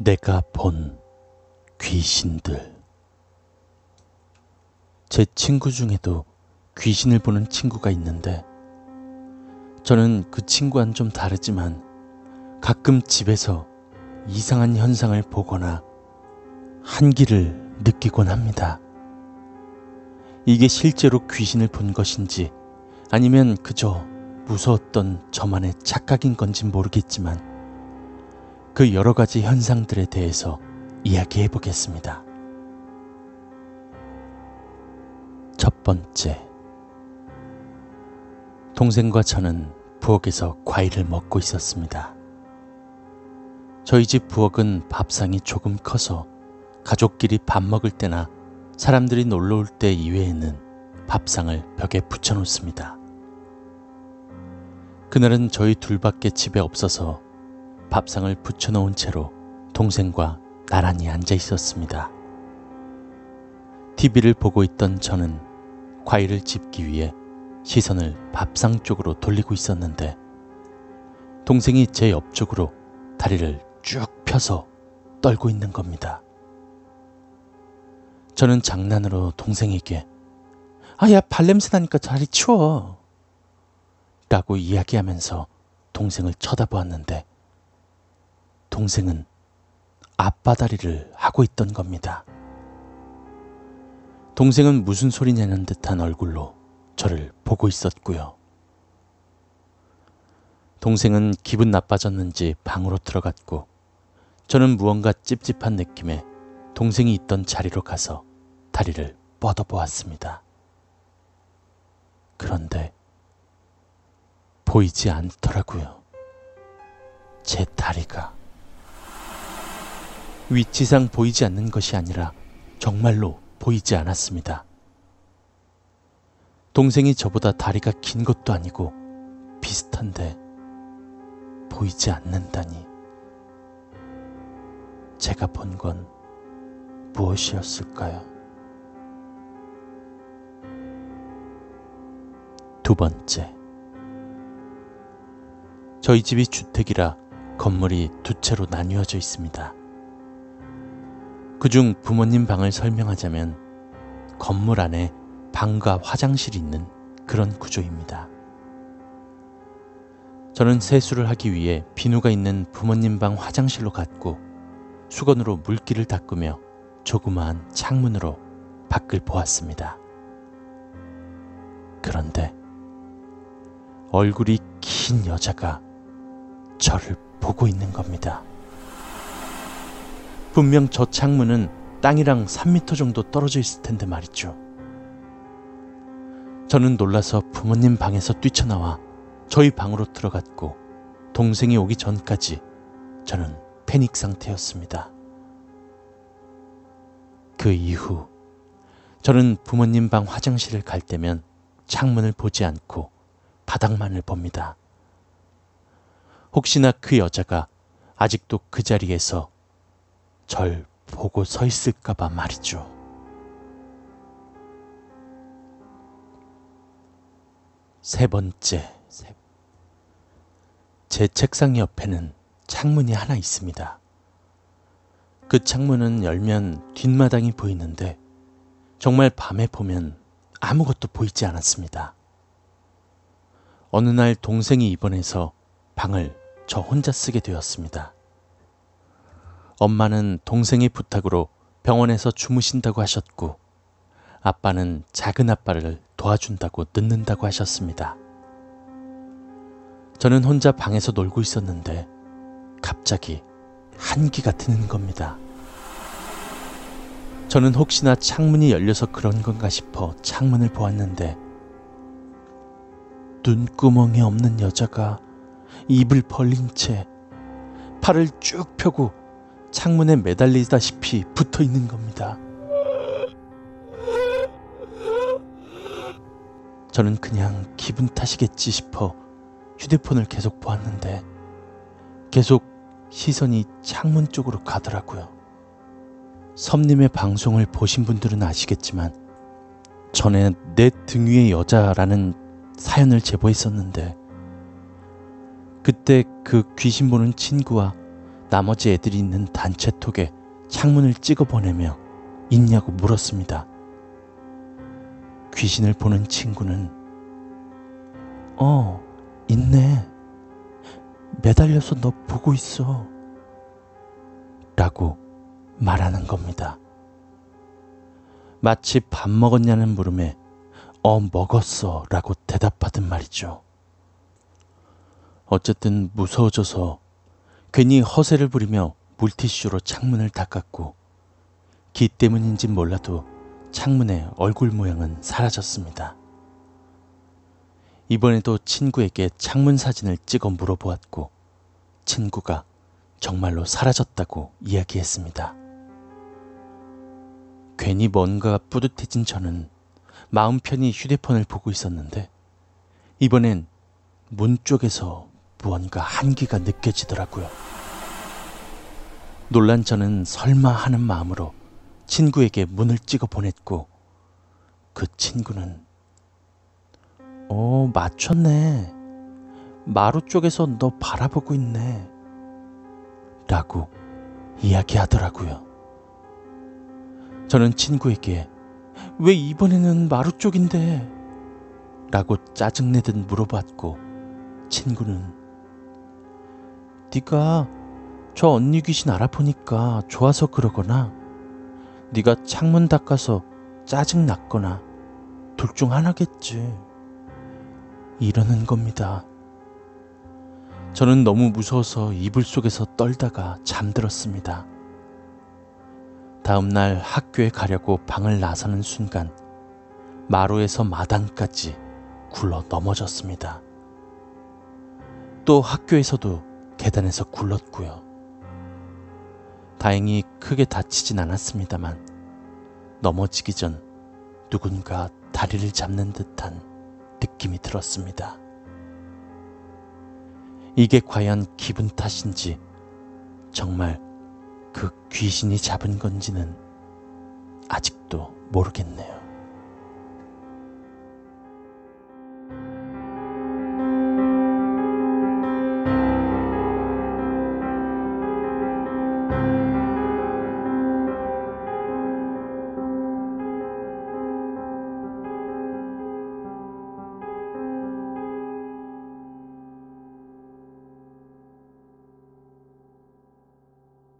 내가 본 귀신들. 제 친구 중에도 귀신을 보는 친구가 있는데, 저는 그 친구와는 좀 다르지만, 가끔 집에서 이상한 현상을 보거나 한기를 느끼곤 합니다. 이게 실제로 귀신을 본 것인지 아니면 그저 무서웠던 저만의 착각인 건지 모르겠지만 그 여러 가지 현상들에 대해서 이야기해 보겠습니다. 첫 번째. 동생과 저는 부엌에서 과일을 먹고 있었습니다. 저희 집 부엌은 밥상이 조금 커서 가족끼리 밥 먹을 때나 사람들이 놀러 올 때 이외에는 밥상을 벽에 붙여 놓습니다. 그날은 저희 둘밖에 집에 없어서 밥상을 붙여 놓은 채로 동생과 나란히 앉아 있었습니다. TV를 보고 있던 저는 과일을 집기 위해 시선을 밥상 쪽으로 돌리고 있었는데 동생이 제 옆쪽으로 다리를 쭉 펴서 떨고 있는 겁니다. 저는 장난으로 동생에게 아, 야, 발냄새 나니까 다리 치워. 라고 이야기하면서 동생을 쳐다보았는데 동생은 앞바다리를 하고 있던 겁니다. 동생은 무슨 소리 내는 듯한 얼굴로 저를 보고 있었고요. 동생은 기분 나빠졌는지 방으로 들어갔고 저는 무언가 찝찝한 느낌에 동생이 있던 자리로 가서 다리를 뻗어보았습니다. 그런데 보이지 않더라고요. 제 다리가. 위치상 보이지 않는 것이 아니라 정말로 보이지 않았습니다. 동생이 저보다 다리가 긴 것도 아니고 비슷한데 보이지 않는다니. 제가 본 건 무엇이었을까요? 두 번째. 저희 집이 주택이라 건물이 두 채로 나뉘어져 있습니다. 그중 부모님 방을 설명하자면 건물 안에 방과 화장실이 있는 그런 구조입니다. 저는 세수를 하기 위해 비누가 있는 부모님 방 화장실로 갔고 수건으로 물기를 닦으며 조그마한 창문으로 밖을 보았습니다. 그런데 얼굴이 긴 여자가 저를 보고 있는 겁니다. 분명 저 창문은 땅이랑 3미터 정도 떨어져 있을 텐데 말이죠. 저는 놀라서 부모님 방에서 뛰쳐나와 저희 방으로 들어갔고 동생이 오기 전까지 저는 패닉 상태였습니다. 그 이후 저는 부모님 방 화장실을 갈 때면 창문을 보지 않고 바닥만을 봅니다. 혹시나 그 여자가 아직도 그 자리에서 절 보고 서 있을까봐 말이죠. 세 번째. 제 책상 옆에는 창문이 하나 있습니다. 그 창문은 열면 뒷마당이 보이는데 정말 밤에 보면 아무것도 보이지 않았습니다. 어느 날 동생이 입원해서 방을 저 혼자 쓰게 되었습니다. 엄마는 동생의 부탁으로 병원에서 주무신다고 하셨고, 아빠는 작은 아빠를 도와준다고 늦는다고 하셨습니다. 저는 혼자 방에서 놀고 있었는데, 갑자기 한기가 드는 겁니다. 저는 혹시나 창문이 열려서 그런 건가 싶어 창문을 보았는데, 눈구멍이 없는 여자가 입을 벌린 채 팔을 쭉 펴고 창문에 매달리다시피 붙어 있는 겁니다. 저는 그냥 기분 탓이겠지 싶어 휴대폰을 계속 보았는데 계속 시선이 창문 쪽으로 가더라고요. 섬님의 방송을 보신 분들은 아시겠지만 전에 내 등 위의 여자라는 사연을 제보했었는데 그때 그 귀신 보는 친구와 나머지 애들이 있는 단체톡에 창문을 찍어 보내며 있냐고 물었습니다. 귀신을 보는 친구는 어, 있네. 매달려서 너 보고 있어. 라고 말하는 겁니다. 마치 밥 먹었냐는 물음에 어, 먹었어. 라고 대답하든 말이죠. 어쨌든 무서워져서 괜히 허세를 부리며 물티슈로 창문을 닦았고 기 때문인진 몰라도 창문의 얼굴 모양은 사라졌습니다. 이번에도 친구에게 창문 사진을 찍어 물어보았고 친구가 정말로 사라졌다고 이야기했습니다. 괜히 뭔가가 뿌듯해진 저는 마음 편히 휴대폰을 보고 있었는데 이번엔 문 쪽에서 무언가 한기가 느껴지더라고요. 놀란 저는 설마 하는 마음으로 친구에게 문을 찍어 보냈고 그 친구는 어, 맞췄네. 마루 쪽에서 너 바라보고 있네. 라고 이야기하더라고요. 저는 친구에게 왜 이번에는 마루 쪽인데? 라고 짜증내듯 물어봤고 친구는 네가 저 언니 귀신 알아보니까 좋아서 그러거나 네가 창문 닦아서 짜증 났거나 둘 중 하나겠지. 이러는 겁니다. 저는 너무 무서워서 이불 속에서 떨다가 잠들었습니다. 다음 날 학교에 가려고 방을 나서는 순간 마루에서 마당까지 굴러 넘어졌습니다. 또 학교에서도 계단에서 굴렀고요. 다행히 크게 다치진 않았습니다만 넘어지기 전 누군가 다리를 잡는 듯한 느낌이 들었습니다. 이게 과연 기분 탓인지 정말 그 귀신이 잡은 건지는 아직도 모르겠네요.